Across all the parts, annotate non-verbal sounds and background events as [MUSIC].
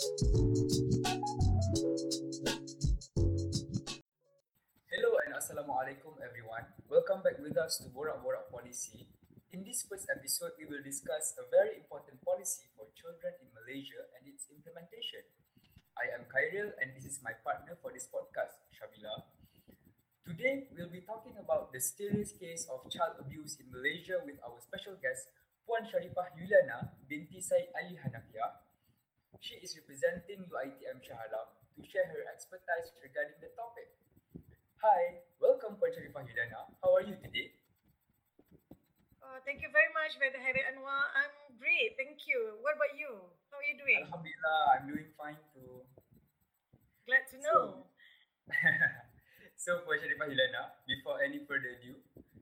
Hello and Assalamualaikum everyone. Welcome back with us to Borak Borak Policy. In this first episode, we will discuss a very important policy for children in Malaysia and its implementation. I am Khairil and this is my partner for this podcast, Shabila. Today, we'll be talking about the serious case of child abuse in Malaysia with our special guest, Puan Sharifah Yuliana binti Said Ali Hanafiah. She is representing UITM Shah Alam to share her expertise regarding the topic. Hi, welcome Puan Sharifah Yuliana. How are you today? Uh, thank you very much, Brother Harry Anwar. I'm great, thank you. What about you? How are you doing? Alhamdulillah, I'm doing fine too. Glad to know. [LAUGHS] so, Puan Sharifah Yuliana, before any further ado,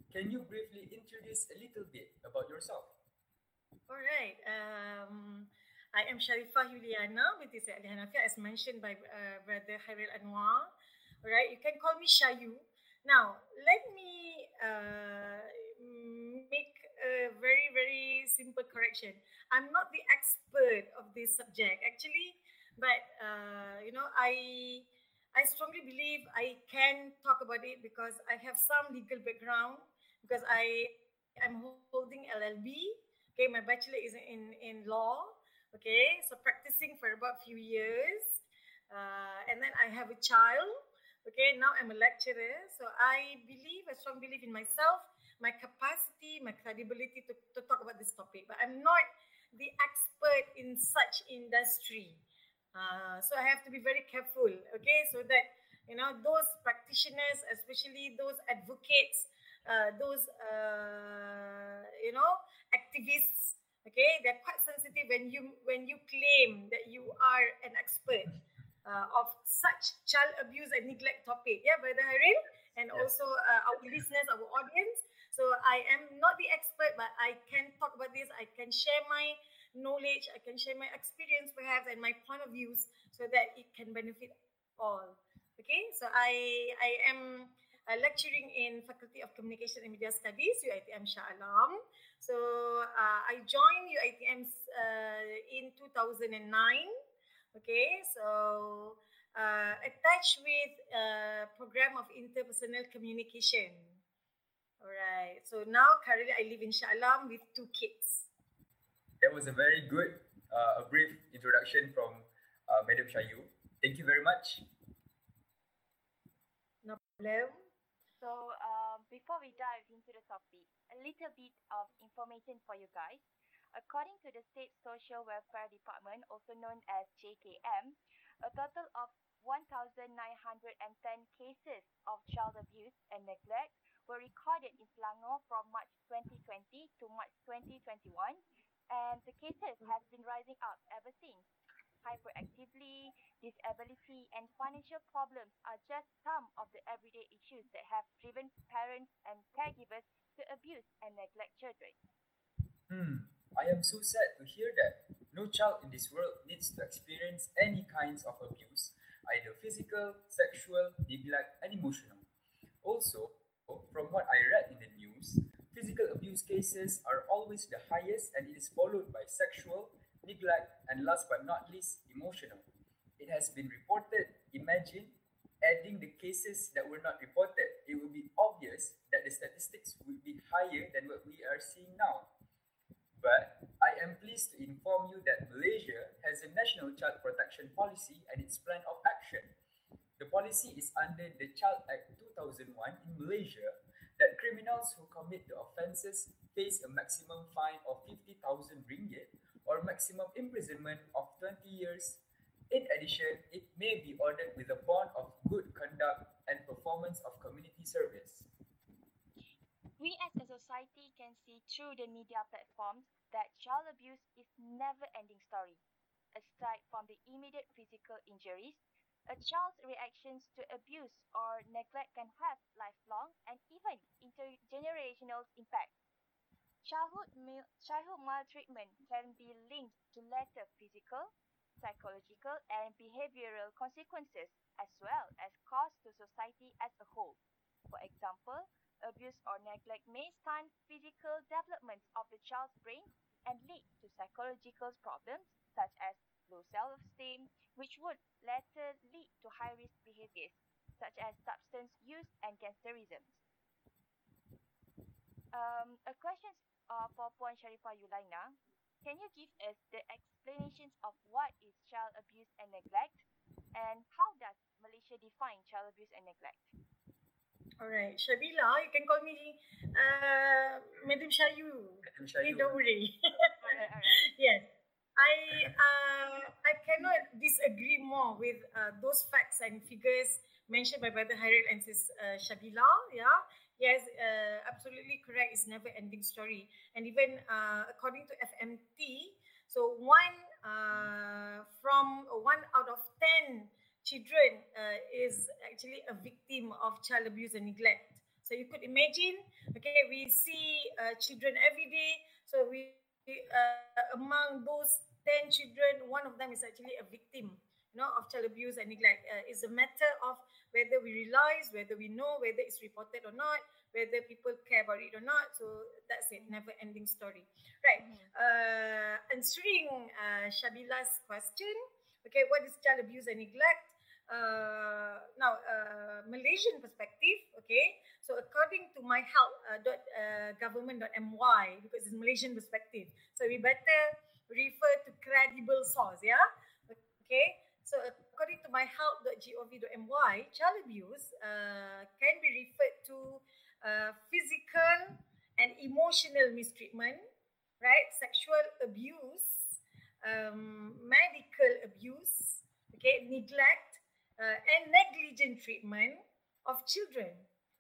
can you briefly introduce a little bit about yourself? All right. Um, I am Sharifah Yuliana with this Ali Hanafiah, as mentioned by uh, Brother Haril Anwar. Right, you can call me Shayu. Now, let me uh, make a very, very simple correction. I'm not the expert of this subject, actually, but uh, you know, I I strongly believe I can talk about it because I have some legal background because I am holding LLB. Okay, my bachelor is in in law. Okay, so practicing for about a few years, uh, and then I have a child Okay, now I'm a lecturer, so I believe, I strong believe in myself, my capacity, my credibility to, to talk about this topic. But I'm not the expert in such industry. Uh, so I have to be very careful, okay, so that, you know, those practitioners, especially those advocates, uh, those, uh, you know, activists, okay, they're quite sensitive when you when you claim that you are an expert uh, of such child abuse and neglect topic. Yeah, Brother Haril, and yes. also uh, our listeners, our audience. So I am not the expert, but I can talk about this. I can share my knowledge. I can share my experience, perhaps, and my point of views, so that it can benefit all. Okay, so I I am uh, lecturing in Faculty of Communication and Media Studies, UITM Shah Alam. So uh, I joined UITM uh, in 2009 Okay, so uh, attached with a program of interpersonal communication. All right. So now currently I live in Shah Alam with two kids. That was a very good, uh, a brief introduction from uh, Madam Shayu. Thank you very much. No problem. So uh, before we dive into the topic, a little bit of information for you guys. According to the State Social Welfare Department, also known as JKM, a total of 1,910 cases of child abuse and neglect were recorded in Selangor from March 2020 to March 2021, and the cases have been rising up ever since. Hyperactivity, disability, and financial problems are just some of the everyday issues that have driven parents and caregivers to abuse and neglect children. Hmm. I am so sad to hear that no child in this world needs to experience any kinds of abuse, either physical, sexual, neglect, and emotional. Also, from what I read in the news, physical abuse cases are always the highest and it is followed by sexual, neglect, and last but not least, emotional. It has been reported, imagine, adding the cases that were not reported, it would be obvious that the statistics would be higher than what we are seeing now. But I am pleased to inform you that Malaysia has a national child protection policy and its plan of action. The policy is under the Child Act 2001 in Malaysia that criminals who commit the offences face a maximum fine of 50,000 ringgit or maximum imprisonment of 20 years. In addition, it may be ordered with a bond of good conduct and performance of community service. We as a society can see through the media platforms that child abuse is never-ending story. Aside from the immediate physical injuries, a child's reactions to abuse or neglect can have lifelong and even intergenerational impact. Childhood, childhood maltreatment can be linked to later physical, psychological, and behavioral consequences as well as costs to society as a whole. For example, abuse or neglect may stunt physical development of the child's brain and lead to psychological problems such as low self-esteem, which would later lead to high-risk behaviors such as substance use and gangsterism. Um, a question uh, for Puan Sharifah Yulaina. Can you give us the explanations of what is child abuse and neglect and how does Malaysia define child abuse and neglect? Alright, Shabila, you can call me uh, Madam Shayu. Madam Shayu. don't worry. [LAUGHS] Alright, alright. yes, I uh, I cannot disagree more with uh, those facts and figures mentioned by Brother Hairil and Sis uh, Shabila. Yeah, yes, uh, absolutely correct. It's never ending story, and even uh, according to FMT, so one uh, from one out of ten children uh, is actually a victim of child abuse and neglect. So you could imagine, okay, we see uh, children every day. So we uh, among those 10 children, one of them is actually a victim you know, of child abuse and neglect. Uh, it's a matter of whether we realize, whether we know, whether it's reported or not, whether people care about it or not. So that's it, never ending story. Right. Uh, answering uh, Shabila's question, okay, what is child abuse and neglect? Uh, now, uh, Malaysian perspective, okay, so according to my help uh, dot, uh, government.my, because it's Malaysian perspective, so we better refer to credible source, yeah? Okay, so according to myhelp.gov.my, child abuse uh, can be referred to uh, physical and emotional mistreatment, right? Sexual abuse, um, medical abuse, okay, neglect, uh, and negligent treatment of children,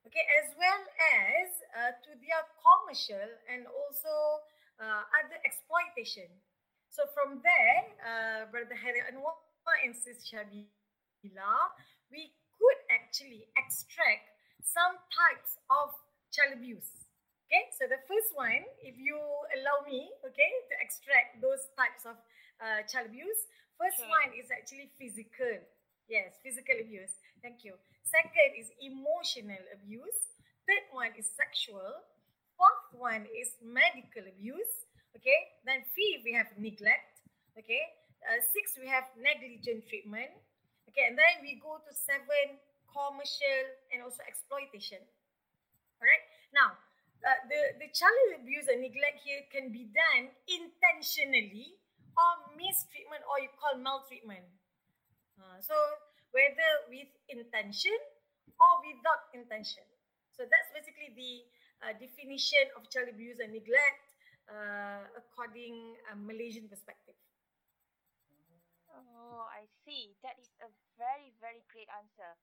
okay, as well as uh, to their commercial and also uh, other exploitation. So from there, uh, Brother Harry Anwar and Sis Shabila, we could actually extract some types of child abuse. Okay, so the first one, if you allow me, okay, to extract those types of uh, child abuse, first Sure. one is actually physical. Yes, physical abuse. Thank you. Second is emotional abuse. Third one is sexual. Fourth one is medical abuse. Okay. Then fifth we have neglect. Okay. Uh, six we have negligent treatment. Okay. And then we go to seven commercial and also exploitation. All right. Now, uh, the the child abuse and neglect here can be done intentionally or mistreatment or you call maltreatment. Uh, so whether with intention or without intention. So that's basically the uh, definition of child abuse and neglect uh, according a Malaysian perspective. Oh, I see. That is a very, very great answer.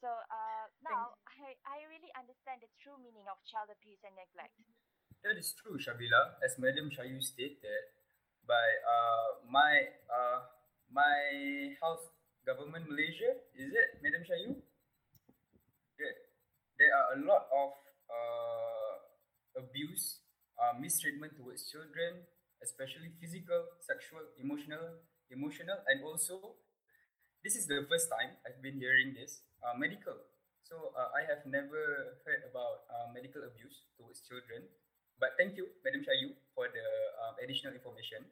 So uh, now I, I really understand the true meaning of child abuse and neglect. That is true, Shabila. As Madam Shayu stated, by uh, my uh, my house government Malaysia, is it, Madam Shayu? There, there are a lot of uh, abuse, uh, mistreatment towards children, especially physical, sexual, emotional, emotional, and also this is the first time I've been hearing this uh, medical. So uh, I have never heard about uh, medical abuse towards children. But thank you, Madam Shayu, for the um, additional information.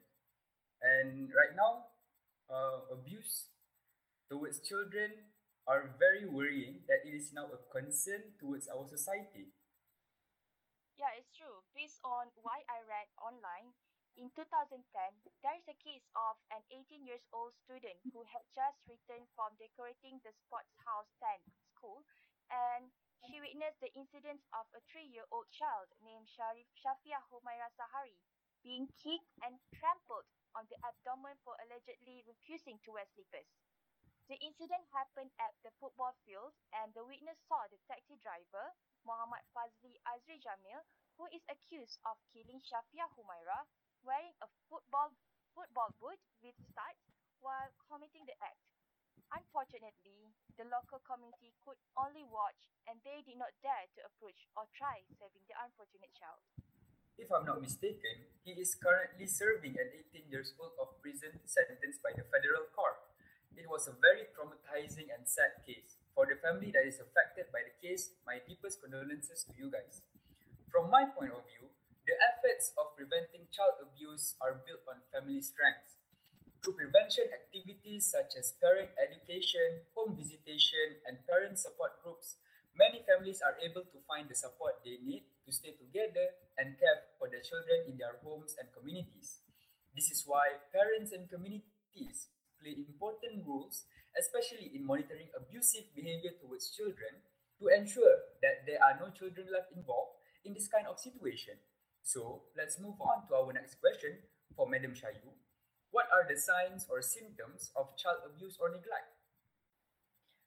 And right now, uh, abuse towards children are very worrying that it is now a concern towards our society. Yeah, it's true. Based on what I read online, in 2010, there is a case of an 18 years old student who had just returned from decorating the sports house tent school and she witnessed the incidents of a three-year-old child named Sharif Shafia Humaira Sahari being kicked and trampled on the abdomen for allegedly refusing to wear slippers. The incident happened at the football field and the witness saw the taxi driver, Muhammad Fazli Azri Jamil, who is accused of killing Shafia Humaira wearing a football football boot with studs while committing the act. Unfortunately, the local community could only watch and they did not dare to approach or try saving the unfortunate child. If I'm not mistaken, he is currently serving an 18 years old of prison sentence by the federal court. It was a very traumatizing and sad case. For the family that is affected by the case, my deepest condolences to you guys. From my point of view, the efforts of preventing child abuse are built on family strengths. Through prevention activities such as parent education, home visitation, and parent support groups, many families are able to find the support they need to stay together and care for their children in their homes and communities. This is why parents and communities play important roles, especially in monitoring abusive behavior towards children, to ensure that there are no children left involved in this kind of situation. So let's move on to our next question for Madam Shayu. What are the signs or symptoms of child abuse or neglect?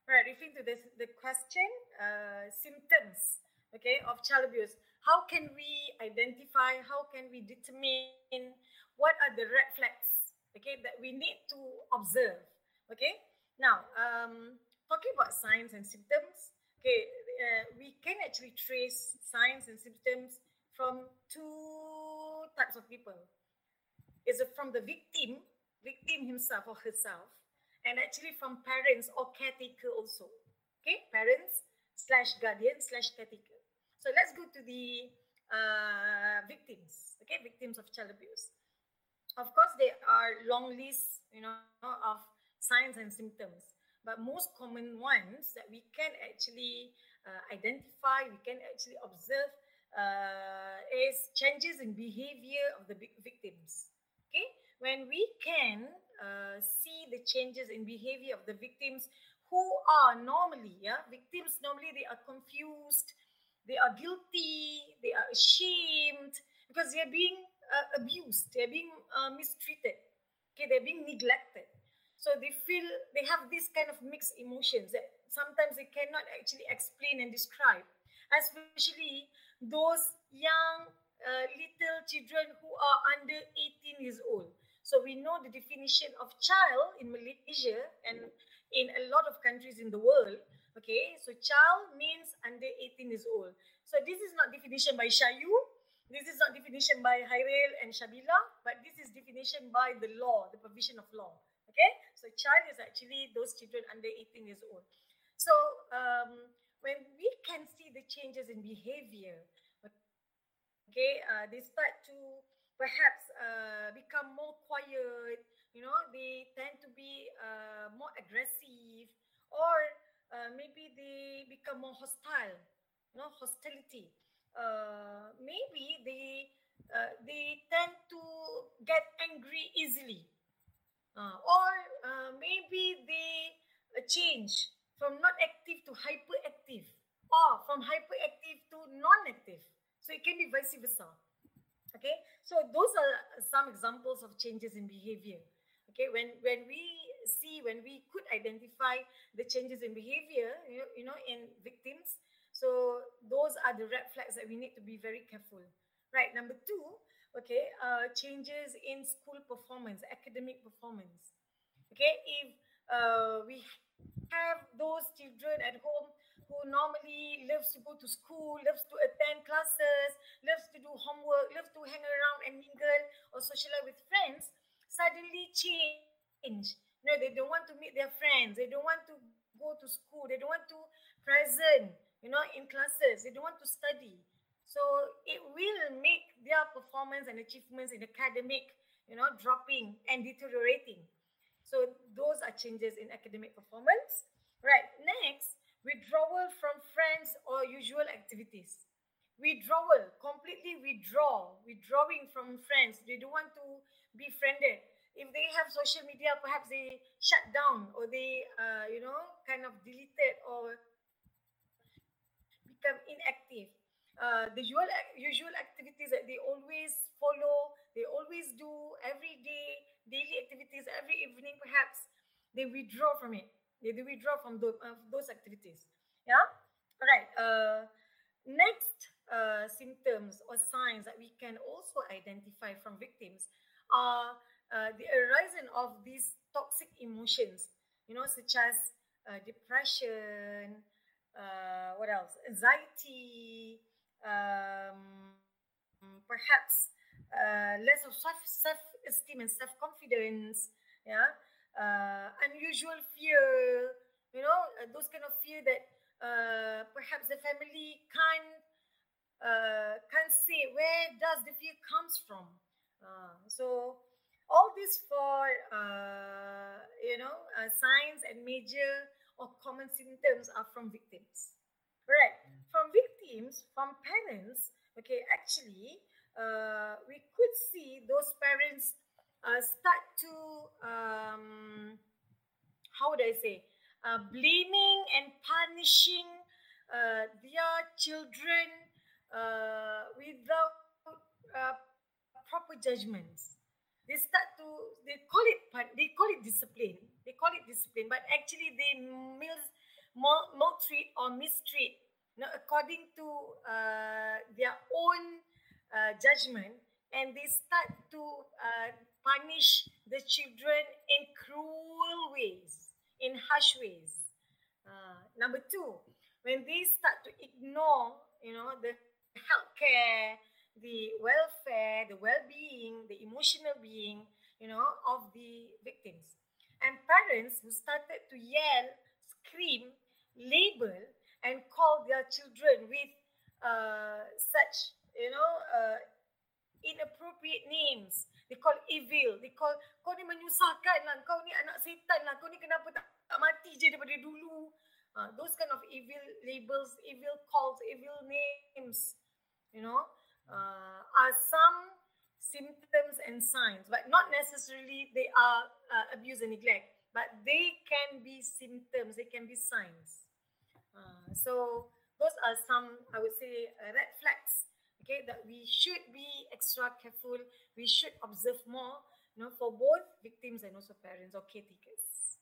Right, referring to this, the question, uh, symptoms, okay, of child abuse. How can we identify? How can we determine what are the red flags, okay, that we need to observe, okay? Now, um, talking about signs and symptoms, okay, uh, we can actually trace signs and symptoms from two types of people. Is it from the victim, victim himself or herself, and actually from parents or caretaker also. Okay, parents slash guardian slash caretaker. So let's go to the uh, victims. Okay, victims of child abuse. Of course, there are long lists, you know, of signs and symptoms, but most common ones that we can actually uh, identify, we can actually observe, uh, is changes in behavior of the victims. Okay, when we can uh, see the changes in behavior of the victims who are normally, yeah, victims normally they are confused, they are guilty, they are ashamed because they are being uh, abused, they are being uh, mistreated, okay, they're being neglected. So they feel they have this kind of mixed emotions that sometimes they cannot actually explain and describe, especially those young uh, little children who are under 18 years old. So we know the definition of child in Malaysia and in a lot of countries in the world. Okay, so child means under 18 years old. So this is not definition by Shayu. This is not definition by Hairil and Shabila, but this is definition by the law, the provision of law. Okay, so child is actually those children under 18 years old. So um, when we can see the changes in behavior, okay, uh, they start to perhaps uh, become more quiet, you know, they tend to be uh, more aggressive, or uh, maybe they become more hostile, you know, hostility. Uh, maybe they uh, they tend to get angry easily, or maybe they change from not active to hyperactive, or from hyperactive to non-active. So it can be vice versa. Okay, so those are some examples of changes in behavior. Okay, when when we see, when we could identify the changes in behavior, you know, you know in victims, so those are the red flags that we need to be very careful. Right, number two, okay, uh, changes in school performance, academic performance. Okay, if uh, we have those children at home who normally loves to go to school, loves to attend classes, loves to do homework, loves to hang around and mingle or socialize with friends, suddenly change. You know, they don't want to meet their friends. They don't want to go to school. They don't want to present, you know, in classes. They don't want to study. So it will make their performance and achievements in academic, you know, dropping and deteriorating. So those are changes in academic performance. Right. Next, withdrawal from friends or usual activities. Withdrawal, completely withdraw, withdrawing from friends. They don't want to be friended. If they have social media, perhaps they shut down or they, uh, you know, kind of deleted or become inactive. Uh, the usual, usual activities that they always follow, they always do every day, daily activities, every evening perhaps, they withdraw from it. They, they withdraw from the, uh, those activities. Yeah. All right. Uh, next uh, symptoms or signs that we can also identify from victims are uh, the arising of these toxic emotions. You know, such as uh, depression. Uh, what else? Anxiety. Um, perhaps less of self self esteem and self confidence. Yeah uh, unusual fear, you know, uh, those kind of fear that uh, perhaps the family can't uh, can't say where does the fear comes from. Uh, so all these four, uh, you know, uh, signs and major or common symptoms are from victims. Right. From victims, from parents, okay, actually, uh, we could see those parents uh, start to, um, how would I say, uh, blaming and punishing uh, their children uh, without uh, proper judgments. They start to they call it they call it discipline. They call it discipline, but actually they mil, mal, maltreat or mistreat, you know, according to their own uh, judgment, and they start to uh, punish the children in cruel ways, in harsh ways. Uh, number two, when they start to ignore, you know, the healthcare, the welfare, the well-being, the emotional being, you know, of the victims. And parents who started to yell, scream, label, and call their children with uh, such, you know, uh, inappropriate names. They call evil. They call, kau ni menyusahkan lah. Kau ni anak setan lah. Kau ni kenapa tak, tak mati je daripada dulu. Uh, those kind of evil labels, evil calls, evil names, you know, uh, are some symptoms and signs, but not necessarily they are uh, abuse and neglect, but they can be symptoms, they can be signs. Uh, so those are some, I would say, uh, red flags. Okay, that we should be extra careful. We should observe more, you know, for both victims and also parents or caretakers.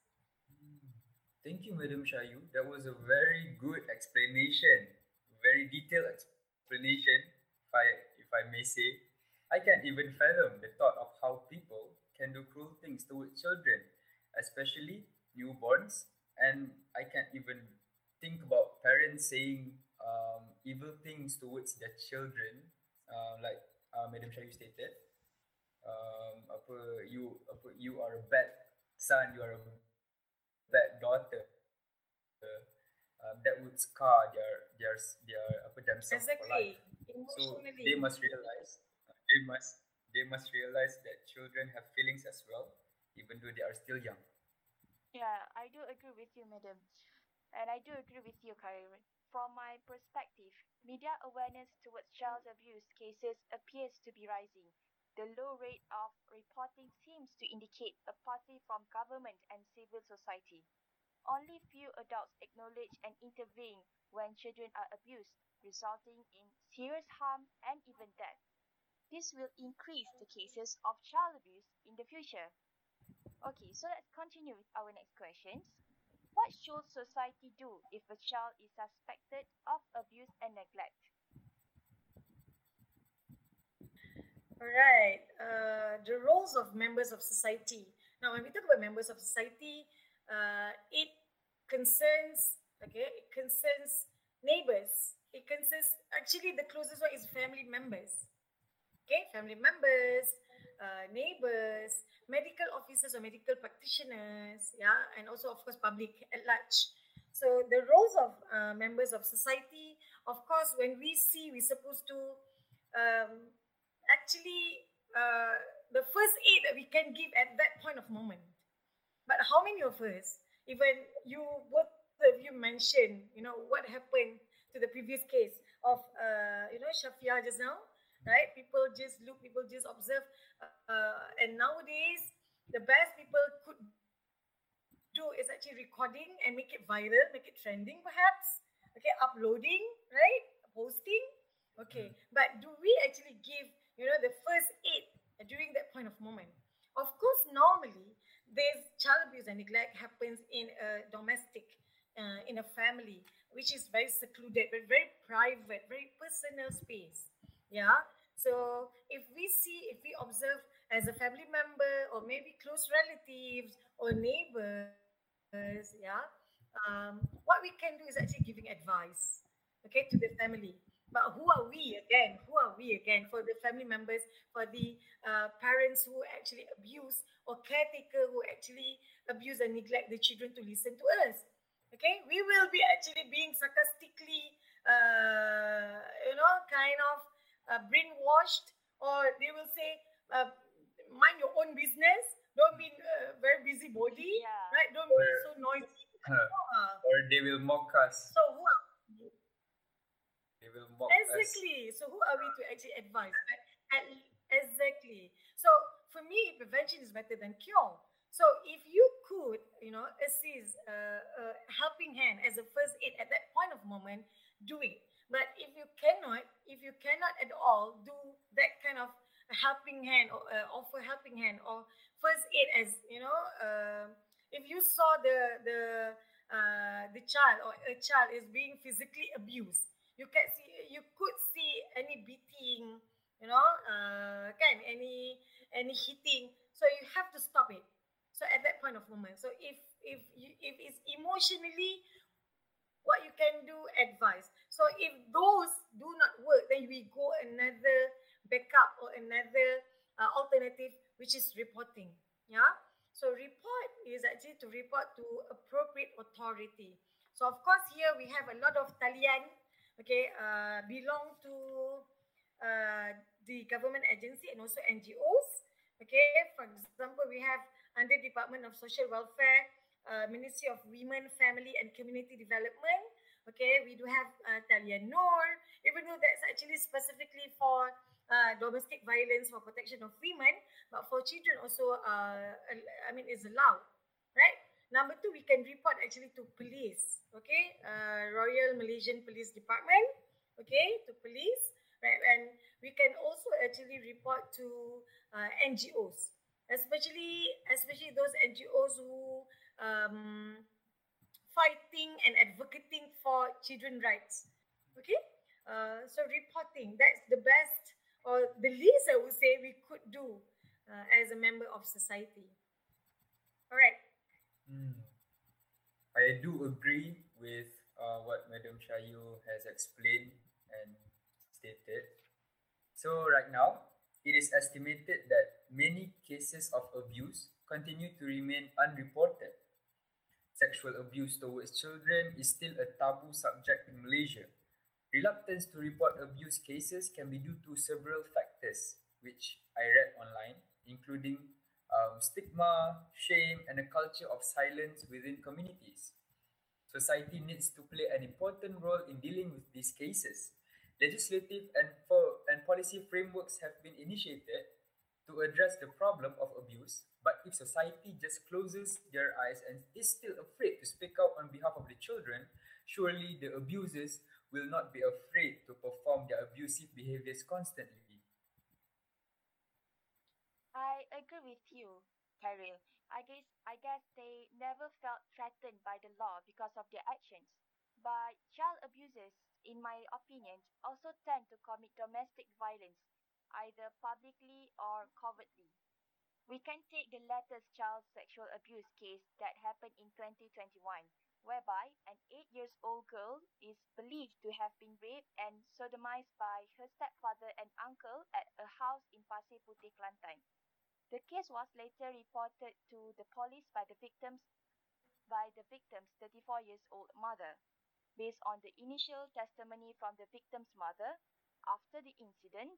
Thank you, Madam Shayu. That was a very good explanation, very detailed explanation, if I, if I may say. I can't even fathom the thought of how people can do cruel things towards children, especially newborns. And I can't even think about parents saying um, evil things towards their children, uh, like uh, Madam Shayu stated. Um, apa, you, apa, you are a bad son, you are a bad daughter uh, um, that would scar their their their apa themselves for life. So they must realize they must they must realize that children have feelings as well, even though they are still young. Yeah, I do agree with you, madam. And I do agree with you, Khairil. From my perspective, media awareness towards child abuse cases appears to be rising. The low rate of reporting seems to indicate apathy from government and civil society. Only few adults acknowledge and intervene when children are abused, resulting in serious harm and even death. This will increase the cases of child abuse in the future. Okay, so let's continue with our next questions. What should society do if a child is suspected of abuse and neglect? Alright, uh, the roles of members of society. Now, when we talk about members of society, uh, it concerns, okay, it concerns neighbors. It concerns, actually, the closest one is family members. Okay, family members, uh, neighbors, medical officers or medical practitioners, yeah, and also, of course, public at large. So, the roles of uh, members of society, of course, when we see, we're supposed to um, actually uh, the first aid that we can give at that point of moment. But how many of us, even you, both of you mentioned, you know, what happened to the previous case of, uh, you know, Shafia just now, right? People just look, people just observe. Uh, and nowadays, the best people could do is actually recording and make it viral, make it trending perhaps. Okay, uploading, right? Posting. Okay, but do we actually give you know, the first aid during that point of moment. Of course, normally there's child abuse and neglect happens in a domestic, uh, in a family, which is very secluded, but very private, very personal space. Yeah. So if we see, if we observe as a family member or maybe close relatives or neighbors, yeah, um, what we can do is actually giving advice, okay, to the family but who are we again? Who are we again for the family members, for the uh, parents who actually abuse or caretaker who actually abuse and neglect the children to listen to us? Okay, we will be actually being sarcastically, uh, you know, kind of uh, brainwashed, or they will say, uh, mind your own business. Don't be uh, very busybody, Yeah. right? Don't be Or- so noisy. Huh. Or they will mock us. so who are They will mock us. Exactly. So who are we to actually advise? Right? Exactly. So for me, prevention is better than cure. So if you could, you know, assist uh, a helping hand as a first aid at that point of moment, do it. But if you cannot, if you cannot at all do that kind of helping hand or uh, offer helping hand or first aid as you know, uh, if you saw the the uh, the child or a child is being physically abused, you can see you could see any beating you know uh, any any hitting. So you have to stop it. So at that point of moment. So if if you if it's emotionally what you can do advice so if those do not work then we go another backup or another uh, alternative which is reporting yeah so report is actually to report to appropriate authority so of course here we have a lot of talian okay, uh, belong to uh, the government agency and also NGOs. Okay, for example, we have under Department of Social Welfare, uh, Ministry of Women, Family and Community Development. Okay, we do have uh, Talian Nur, even though that's actually specifically for uh, domestic violence for protection of women, but for children also, uh, I mean, is allowed, right? Number two, we can report actually to police, okay, uh, Royal Malaysian Police Department, okay, to police, right, and we can also actually report to uh, NGOs, especially especially those NGOs who um, fighting and advocating for children rights, okay. Uh, so reporting that's the best or the least I would say we could do uh, as a member of society. All right. Hmm. I do agree with uh, what Madam Shayu has explained and stated. So right now, it is estimated that many cases of abuse continue to remain unreported. Sexual abuse towards children is still a taboo subject in Malaysia. Reluctance to report abuse cases can be due to several factors, which I read online, including um, stigma, shame, and a culture of silence within communities. Society needs to play an important role in dealing with these cases. Legislative and, for, and policy frameworks have been initiated to address the problem of abuse, but if society just closes their eyes and is still afraid to speak out on behalf of the children, surely the abusers will not be afraid to perform their abusive behaviors constantly. I agree with you, Khairil. I guess I guess they never felt threatened by the law because of their actions. But child abusers, in my opinion, also tend to commit domestic violence, either publicly or covertly. We can take the latest child sexual abuse case that happened in 2021, whereby an 8 years old girl is believed to have been raped and sodomized by her stepfather and uncle at a house in Pasir Putih, Kelantan. The case was later reported to the police by the victims by the victim's 34 years old mother. Based on the initial testimony from the victim's mother, after the incident,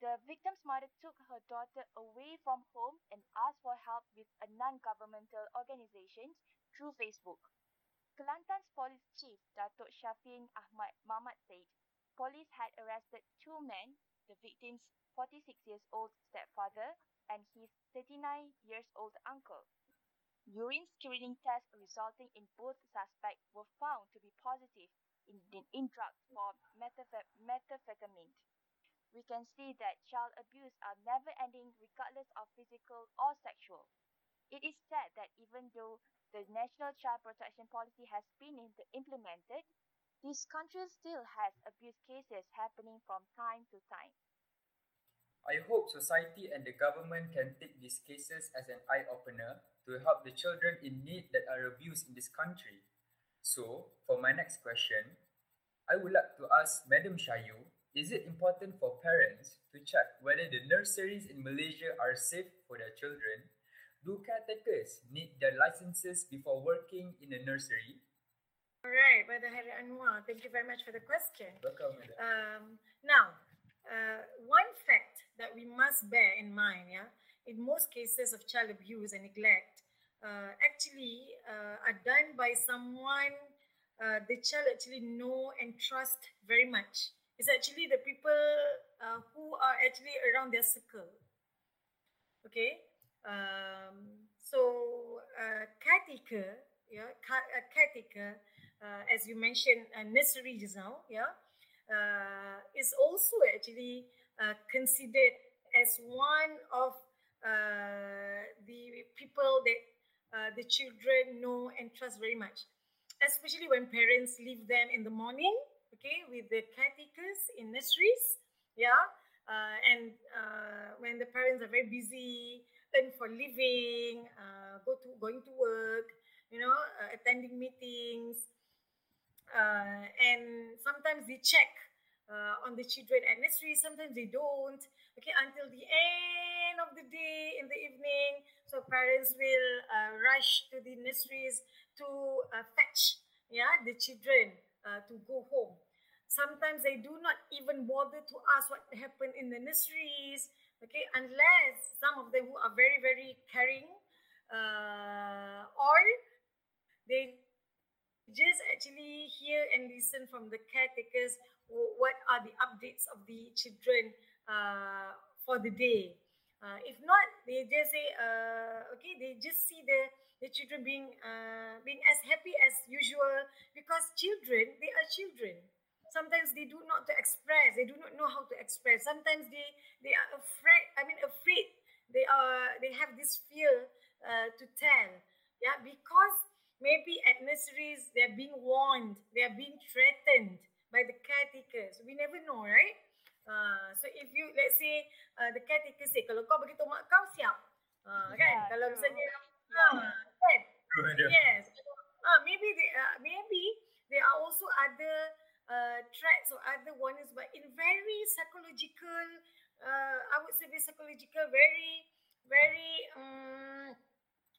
the victim's mother took her daughter away from home and asked for help with a non-governmental organization through Facebook. Kelantan's police chief, Datuk Shafien Ahmad Mahmad said, police had arrested two men, the victim's 46 years old stepfather and his 39 years old uncle. Urine screening tests resulting in both suspects were found to be positive in, in drugs for methamphet- methamphetamine. We can see that child abuse are never ending regardless of physical or sexual. It is sad that even though the National Child Protection Policy has been implemented, this country still has abuse cases happening from time to time. I hope society and the government can take these cases as an eye opener to help the children in need that are abused in this country. So, for my next question, I would like to ask Madam Shayu is it important for parents to check whether the nurseries in Malaysia are safe for their children? Do caretakers need their licenses before working in a nursery? All right, Brother Hari Anwar, thank you very much for the question. Welcome. Um, now, uh, one fact that we must bear in mind, yeah, in most cases of child abuse and neglect, uh, actually uh, are done by someone uh, the child actually know and trust very much. It's actually the people uh, who are actually around their circle. Okay, um, so uh, yeah, uh, caretaker, uh, as you mentioned, uh, nursery just now, yeah, uh, is also actually uh, considered as one of the people that the children know and trust very much, especially when parents leave them in the morning, okay, with the caretakers in nurseries, yeah, uh, and uh, when the parents are very busy, earn for living, uh, go to going to work, you know, uh, attending meetings, uh, and sometimes they check uh, on the children at nursery, sometimes they don't, okay, until the end of the day in the evening. So parents will rush to the nurseries to fetch, yeah, the children to go home. Sometimes they do not even bother to ask what happened in the nurseries, okay, unless some of them who are very, very caring, uh, or they just actually hear and listen from the caretakers what are the updates of the children uh, for the day. Uh, if not, they just say, uh, okay, they just see the, the children being uh, being as happy as usual because children, they are children. Sometimes they do not to express. They do not know how to express. Sometimes they they are afraid. I mean, afraid. They are they have this fear uh, to tell. Yeah, because maybe at nurseries they're being warned, they are being threatened by the caretakers. We never know, right? Uh, so if you let's say uh, the caretaker say kalau kau beritahu mak kau siap. Uh, kan? Yeah, kalau true. misalnya Yeah. uh, kan? True. Yes. Uh, maybe they, uh, maybe there are also other uh, threats or other warnings, but in very psychological, uh, I would say very psychological, very, very um,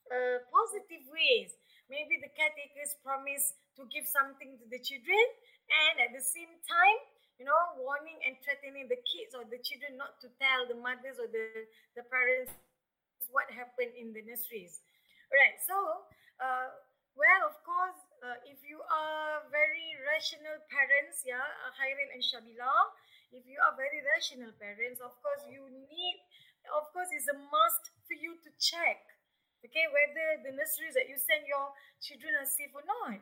uh, positive ways. Maybe the caretakers promise to give something to the children, and at the same time, you know, warning and threatening the kids or the children not to tell the mothers or the, the parents what happened in the nurseries. Right. So, uh, well, of course, uh, if you are very rational parents, yeah, uh, and Shabila, if you are very rational parents, of course, you need, of course, it's a must for you to check, okay, whether the nurseries that you send your children are safe or not.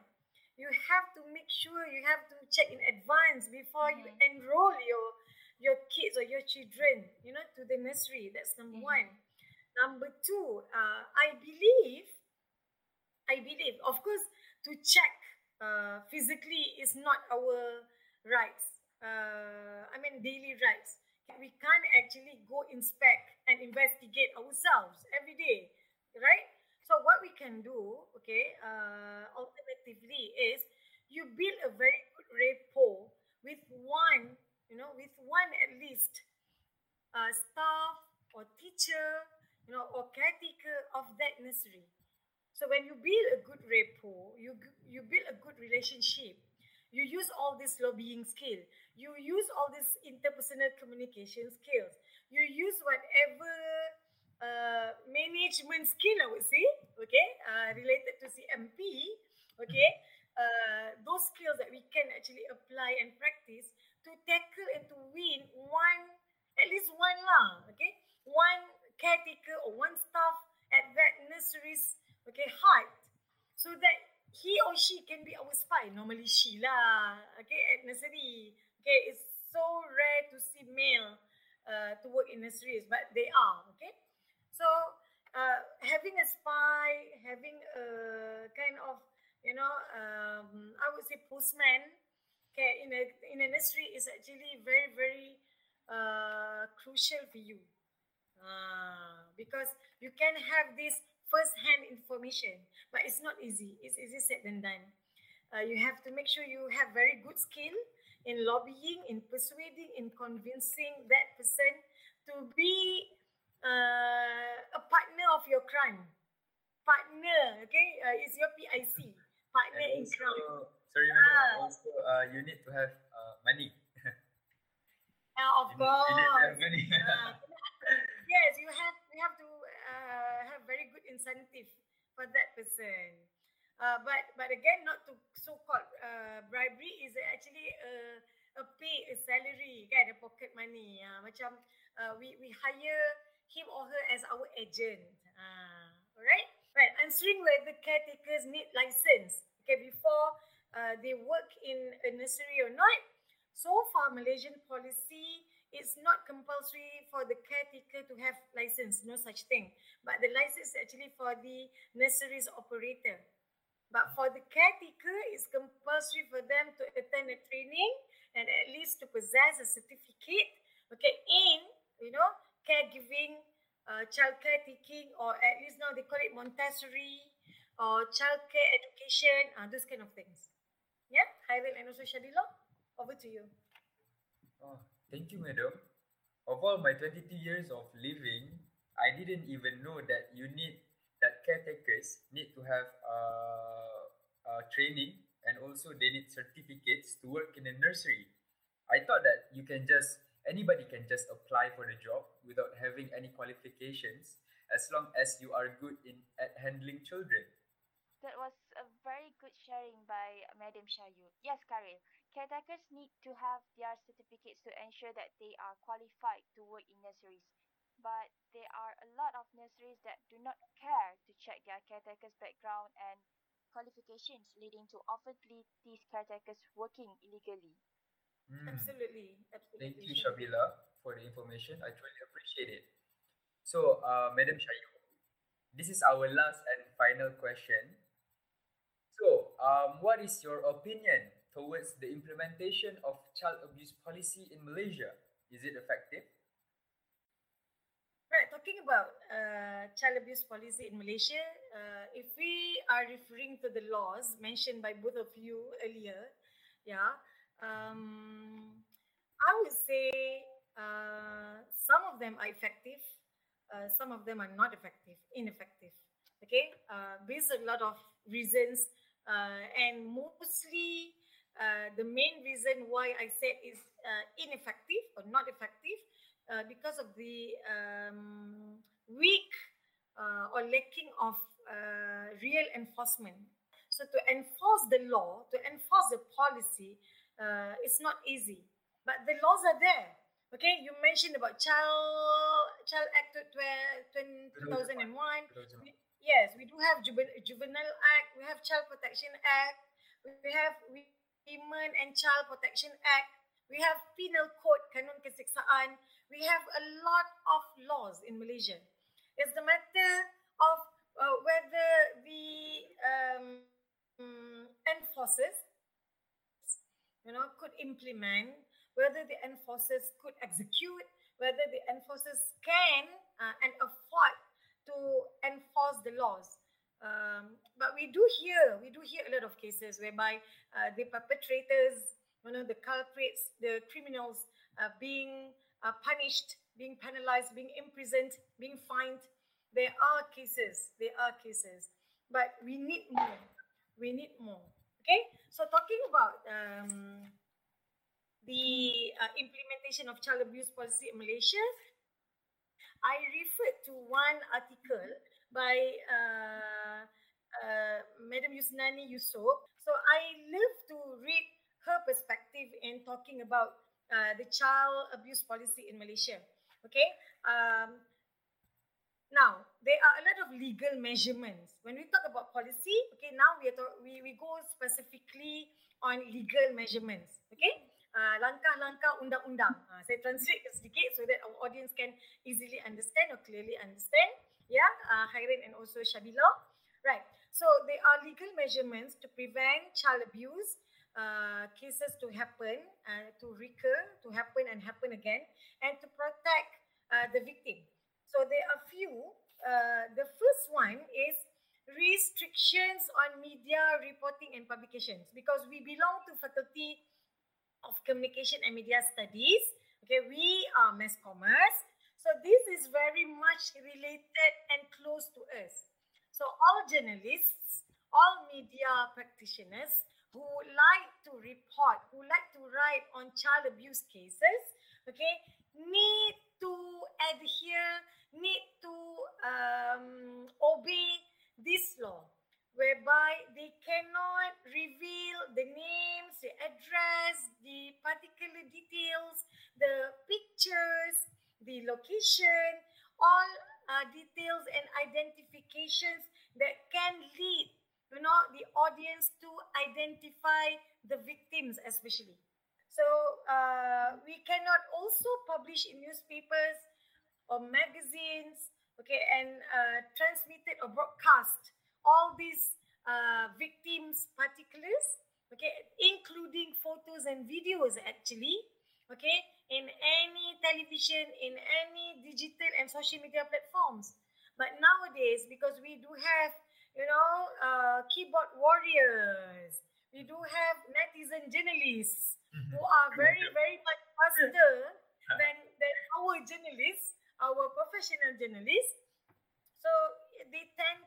You have to make sure you have to check in advance before you Mhm. enroll your your kids or your children, you know, to the nursery. That's number Mhm. one. Number two, uh, I believe, I believe, of course, to check uh, physically is not our rights. Uh, I mean, daily rights. We can't actually go inspect and investigate ourselves every day, right? So what we can do, okay, uh, alternatively is you build a very good rapport with one, you know, with one at least uh, staff or teacher, you know, or caretaker of that nursery. So when you build a good rapport, you you build a good relationship. You use all this lobbying skill. You use all this interpersonal communication skills. You use whatever uh, management skill, I would say, okay, uh, related to CMP, okay, uh, those skills that we can actually apply and practice to tackle and to win one, at least one lah, okay, one caretaker or one staff at that nursery's, okay, heart, so that he or she can be our spy. Normally she lah, okay, at nursery, okay, it's so rare to see male uh, to work in nurseries, but they are, okay. So uh, having a spy, having a kind of, you know, um, I would say postman, okay, in a in a nursery is actually very very uh, crucial for you, uh, because you can have this first-hand information, but it's not easy. It's easy said than done. Uh, you have to make sure you have very good skill in lobbying, in persuading, in convincing that person to be uh, a partner of your crime. Partner, okay? Uh, it's your PIC, partner in And crime. sorry, madam, Ah. also uh, you need to have uh, money. Uh, of You [LAUGHS] need, you need to have course. money. Uh, [LAUGHS] yes, you have you have to happen. Uh, but but again, not to so-called uh, bribery is actually a, a pay, a salary, kan, a pocket money. Uh, macam uh, we we hire him or her as our agent. Uh, alright, right. Answering whether caretakers need license. Okay, before uh, they work in a nursery or not. So far, Malaysian policy it's not compulsory for the caretaker to have license, no such thing. But the license is actually for the nursery's operator. But for the caretaker, it's compulsory for them to attend a training and at least to possess a certificate, okay, in, you know, caregiving, uh, child caretaking, or at least now they call it Montessori, or child care education, uh, those kind of things. Yeah, Khairil and also Shabila, over to you. Oh, Thank you, madam. Of all my 22 years of living, I didn't even know that you need that caretakers need to have uh, uh, training and also they need certificates to work in a nursery. I thought that you can just anybody can just apply for the job without having any qualifications as long as you are good in at handling children. That was a very good sharing by Madam Shayu. Yes, Khairil. Caretakers need to have their certificates to ensure that they are qualified to work in nurseries. But there are a lot of nurseries that do not care to check their caretakers' background and qualifications, leading to often these caretakers working illegally. Mm. Absolutely. Absolutely. Thank you, Shabila, for the information. I truly appreciate it. So, uh, Madam Shayu, this is our last and final question. So, um, what is your opinion towards the implementation of child abuse policy in Malaysia? Is it effective? Right, talking about uh, child abuse policy in Malaysia, uh, if we are referring to the laws mentioned by both of you earlier, yeah, um, I would say uh, some of them are effective, uh, some of them are not effective, ineffective. Okay, uh, based a lot of reasons, uh, and mostly uh, the main reason why I said is uh, ineffective or not effective uh, because of the um, weak uh, or lacking of uh, real enforcement. So to enforce the law, to enforce the policy, it's not easy. But the laws are there. Okay, you mentioned about Child Child Act 2001. Yes, we do have Juvenile Act. We have Child Protection Act. We have we Women and Child Protection Act. We have Penal Code, Kanun Keseksaan. We have a lot of laws in Malaysia. It's the matter of uh, whether the um, enforcers, you know, could implement, whether the enforcers could execute, whether the enforcers can uh, and afford to enforce the laws. Um, but we do hear, we do hear a lot of cases whereby uh, the perpetrators, you know, the culprits, the criminals uh, being uh, punished, being penalized, being imprisoned, being fined. There are cases, there are cases, but we need more. We need more. Okay, so talking about um, the uh, implementation of child abuse policy in Malaysia, I referred to one article by uh, uh, Madam Yusnani Yusof. So I love to read her perspective in talking about uh, the child abuse policy in Malaysia. Okay. Um, now there are a lot of legal measurements when we talk about policy. Okay. Now we are to, we we go specifically on legal measurements. Okay. Uh, langkah-langkah undang-undang. Uh, saya translate sedikit so that our audience can easily understand or clearly understand yeah, uh, Khairin and also Shabila. Right. So there are legal measurements to prevent child abuse uh, cases to happen, uh, to recur, to happen and happen again, and to protect uh, the victim. So there are few. Uh, the first one is restrictions on media reporting and publications because we belong to faculty of communication and media studies. Okay, we are mass commerce. So this is very much related and close to us. So all journalists, all media practitioners who like to report, who like to write on child abuse cases, okay, need to adhere, need to um, obey this law. Whereby they cannot reveal the names, the address, the particular details, the pictures, the location, all uh, details and identifications that can lead you know the audience to identify the victims especially. So uh, we cannot also publish in newspapers or magazines okay and uh, transmit it or broadcast all these uh, victims particulars okay including photos and videos actually okay in any television in any digital and social media platforms. But nowadays because we do have you know uh, keyboard warriors we do have netizen journalists who are very very much faster than than our journalists our professional journalists. So they tend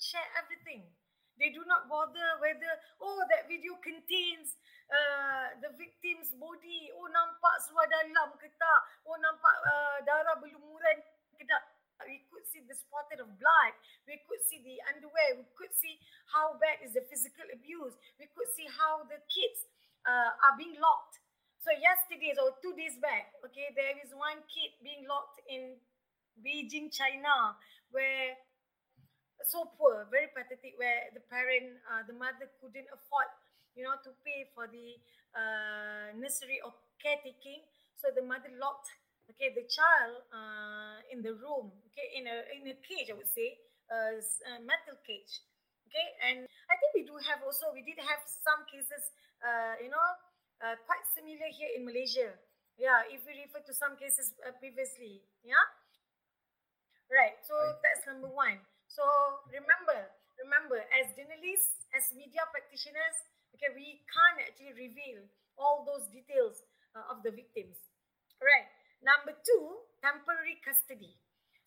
share everything. They do not bother whether oh that video contains uh, the victim's body. Oh nampak seluar dalam ke tak? Oh nampak uh, darah berlumuran ke tak? We could see the spotted of blood. We could see the underwear. We could see how bad is the physical abuse. We could see how the kids uh, are being locked. So yesterday or two days back okay there is one kid being locked in beijing china where so poor, very pathetic, where the parent, uh, the mother couldn't afford, you know, to pay for the uh, nursery or caretaking. So the mother locked, okay, the child uh, in the room, okay, in a in a cage, I would say, a metal cage, okay. And I think we do have also, we did have some cases, uh, you know, uh, quite similar here in Malaysia. Yeah, if we refer to some cases uh, previously, yeah. Right. So that's number one. So remember, remember, as journalists, as media practitioners, okay, we can't actually reveal all those details uh, of the victims. Right. Number two, temporary custody.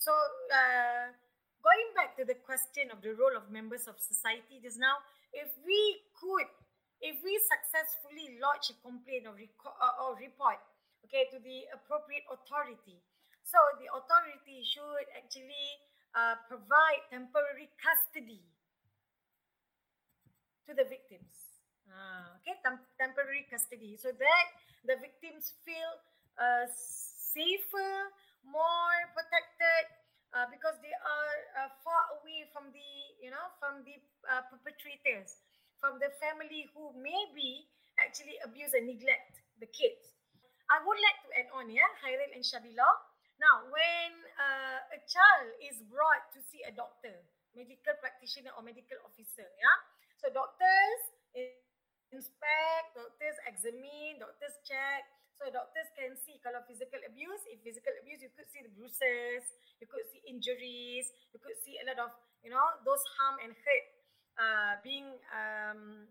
So uh, going back to the question of the role of members of society just now, if we could, if we successfully lodge a complaint or, or report, okay, to the appropriate authority, so the authority should actually uh, provide temporary custody to the victims. Uh, okay, Tem- temporary custody so that the victims feel uh, safer, more protected, uh, because they are uh, far away from the, you know, from the uh, perpetrators, from the family who maybe actually abuse and neglect the kids. I would like to add on, yeah, Khairil and Shabila. Now, when uh, a child is brought to see a doctor, medical practitioner or medical officer, yeah, so doctors inspect, doctors examine, doctors check. So doctors can see kalau physical abuse. If physical abuse, you could see the bruises, you could see injuries, you could see a lot of you know those harm and hurt uh, being um,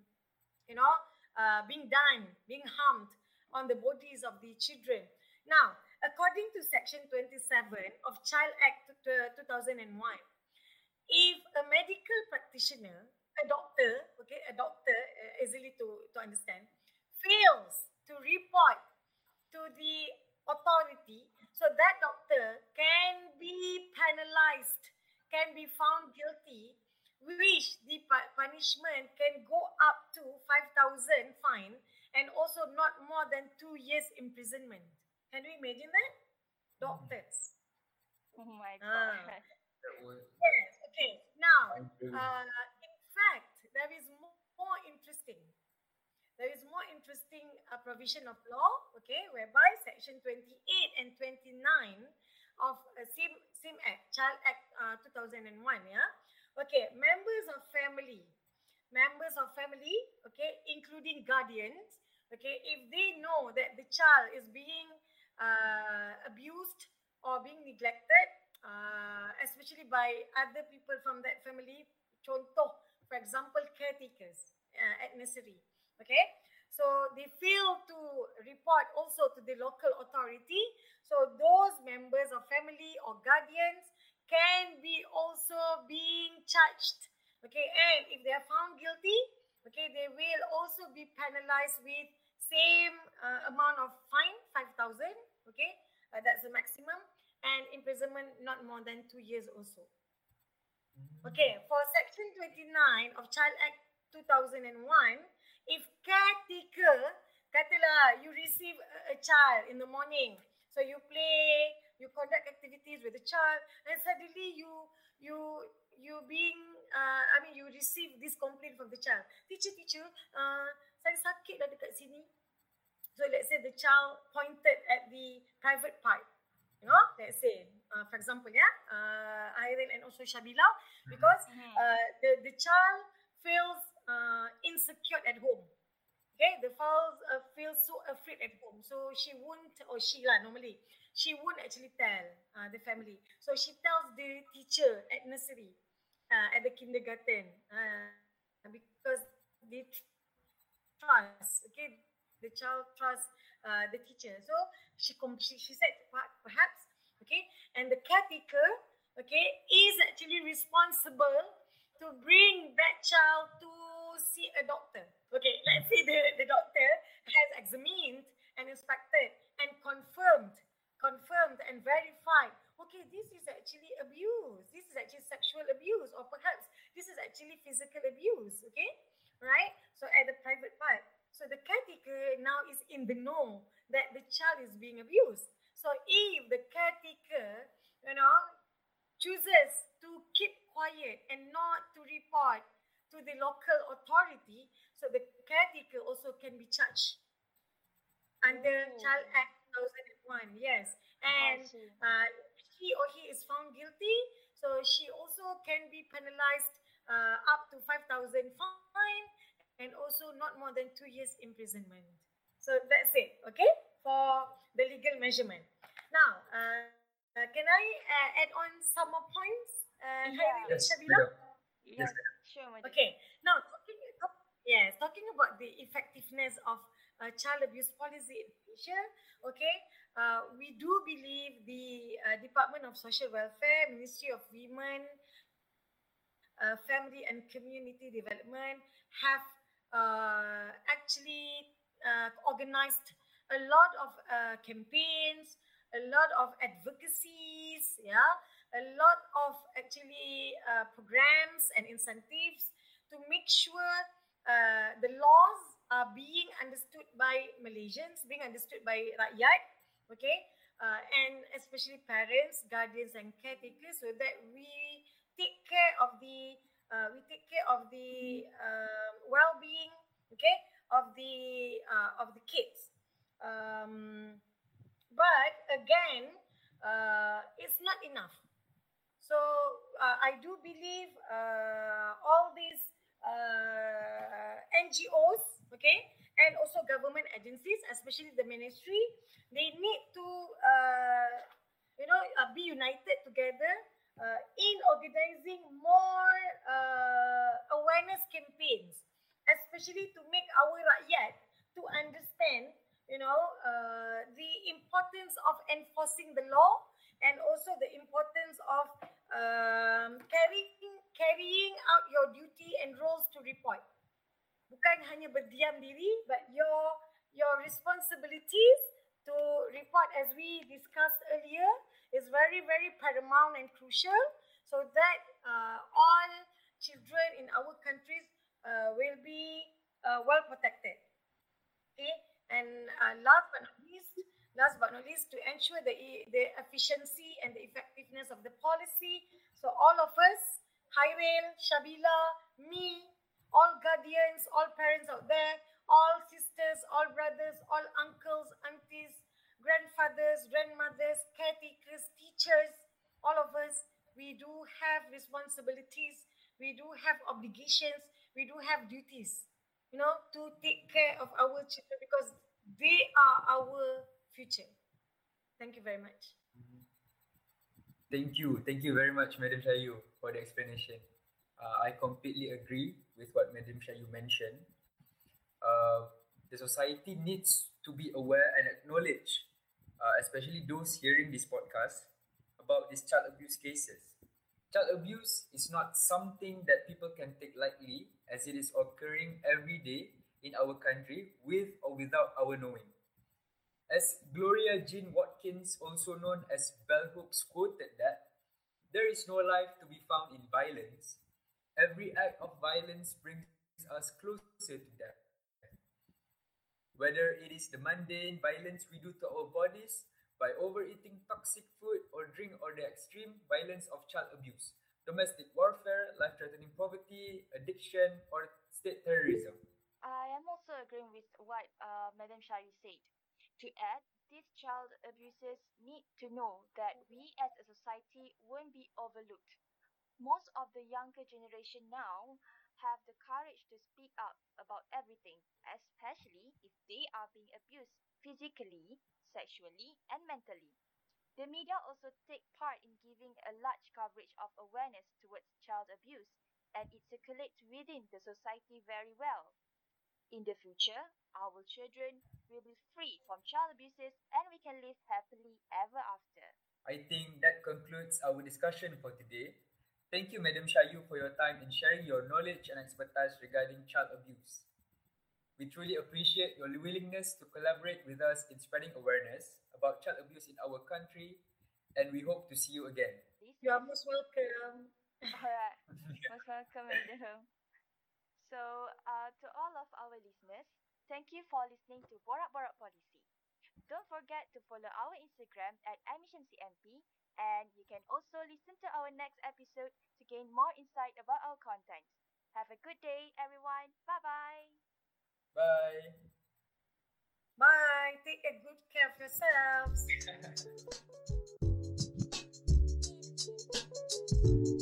you know uh, being done, being harmed on the bodies of the children. Now, according to Section 27 of Child Act 2001, if a medical practitioner, a doctor, okay, a doctor, uh, easily to, to understand, fails to report to the authority, so that doctor can be penalized, can be found guilty, which the punishment can go up to 5,000 fine and also not more than two years imprisonment. Can you imagine that? Doctors. Oh my god. Ah. Yes, okay. Now, uh, in fact, there is more, more interesting. There is more interesting uh, provision of law, okay, whereby Section 28 and 29 of uh, same, same Act, Child Act uh, 2001, yeah? Okay, members of family, members of family, okay, including guardians, okay, if they know that the child is being uh, abused or being neglected, uh, especially by other people from that family. Contoh, for example, caretakers uh, at nursery. Okay, so they fail to report also to the local authority. So those members of family or guardians can be also being charged. Okay, and if they are found guilty, okay, they will also be penalized with same uh, amount of fine, 5,000, okay? Uh, that's the maximum. And imprisonment not more than two years also. Mm. Okay, for Section 29 of Child Act 2001, if caretaker, katalah you receive a, a child in the morning, so you play, you conduct activities with the child, and suddenly you you you being, uh, I mean you receive this complaint from the child. Teacher, teacher, uh, saya sakit dah dekat sini. So let's say the child pointed at the private part. You know, let's say, uh, for example, yeah, uh, Irene and also Shabila, because Mhm. uh, the the child feels uh, insecure at home. Okay, the child uh, feels so afraid at home, so she won't, or she lah normally, she won't actually tell uh, the family. So she tells the teacher at nursery, uh, at the kindergarten, uh, because they trust. Okay, the child trusts uh, the teacher. So she, com- she she said "Per- perhaps okay, and the caretaker okay is actually responsible to bring that child to see a doctor. Okay, let's say the, the doctor has examined and inspected and confirmed, confirmed and verified. Okay, this is actually abuse. This is actually sexual abuse, or perhaps this is actually physical abuse. Okay, right? So at the private part. So the caretaker now is in the know that the child is being abused. So if the caretaker, you know, chooses to keep quiet and not to report to the local authority, so the caretaker also can be charged under Oh. Child Act 2001. Yes, and I uh, he or he is found guilty, so she also can be penalized uh, up to 5,000 fine and also not more than two years imprisonment. So that's it, okay, for the legal measurement. Now, uh, uh, can I uh, add on some more points? Uh, Yeah. Khairil and Yes, Shabila? madam. Yeah, Yes. sure, madam. Okay. Now, talking, talk, yes, talking about the effectiveness of uh, child abuse policy in Malaysia, okay, uh, we do believe the uh, Department of Social Welfare, Ministry of Women, Family and Community Development have uh, actually uh, organized a lot of uh, campaigns, a lot of advocacies, yeah, a lot of actually uh, programs and incentives to make sure uh, the laws are being understood by Malaysians, being understood by rakyat, okay, and especially parents, guardians, and caretakers, so that we take care of the uh, we take care of the um, well-being, okay, of the uh, of the kids. Um, but again, uh, it's not enough. So uh, I do believe uh, all these uh, NGOs, okay, and also government agencies, especially the ministry, they need to, uh, you know, uh, be united together uh, in organizing more uh, awareness campaigns, especially to make our rakyat to understand, you know, uh, the importance of enforcing the law and also the importance of um, carrying carrying out your duty and roles to report. Bukan hanya berdiam diri, but your your responsibilities to report, as we discussed earlier, is very very paramount and crucial, so that uh, all children in our countries uh, will be uh, well protected. Okay, and uh, last but not least, last but not least, to ensure the the efficiency and the effectiveness of the policy. So all of us, Khairil, Shabila, me, all guardians, all parents out there, all sisters, all brothers, all uncles, aunties, grandfathers, grandmothers, caretakers, teachers, all of us, we do have responsibilities, we do have obligations, we do have duties, you know, to take care of our children because they are our future. Thank you very much. Thank you. Thank you very much, Madam Shayu, for the explanation. Uh, I completely agree with what Madam Shayu mentioned. Uh, the society needs to be aware and acknowledge, uh, especially those hearing this podcast, about these child abuse cases. Child abuse is not something that people can take lightly as it is occurring every day in our country with or without our knowing. As Gloria Jean Watkins, also known as Bell Hooks, quoted that there is no life to be found in violence. Every act of violence brings us closer to death. Whether it is the mundane violence we do to our bodies by overeating toxic food or drink or the extreme violence of child abuse, domestic warfare, life-threatening poverty, addiction, or state terrorism. I am also agreeing with what uh, Madam Shari said. To add, these child abusers need to know that we as a society won't be overlooked. Most of the younger generation now have the courage to speak up about everything, especially if they are being abused physically, sexually, and mentally. The media also take part in giving a large coverage of awareness towards child abuse, and it circulates within the society very well. In the future, our children will be free from child abuses and we can live happily ever after. I think that concludes our discussion for today. Thank you, Madam Shayu, for your time in sharing your knowledge and expertise regarding child abuse. We truly appreciate your willingness to collaborate with us in spreading awareness about child abuse in our country, and we hope to see you again. You are most welcome. Alright, [LAUGHS] most welcome, Madam. So, uh, to all of our listeners, thank you for listening to Borak Borak Policy. Don't forget to follow our Instagram at AdmissionCMP and you can also listen to our next episode to gain more insight about our content. Have a good day, everyone. Bye-bye. Bye. Bye. Take a good care of yourselves. [LAUGHS]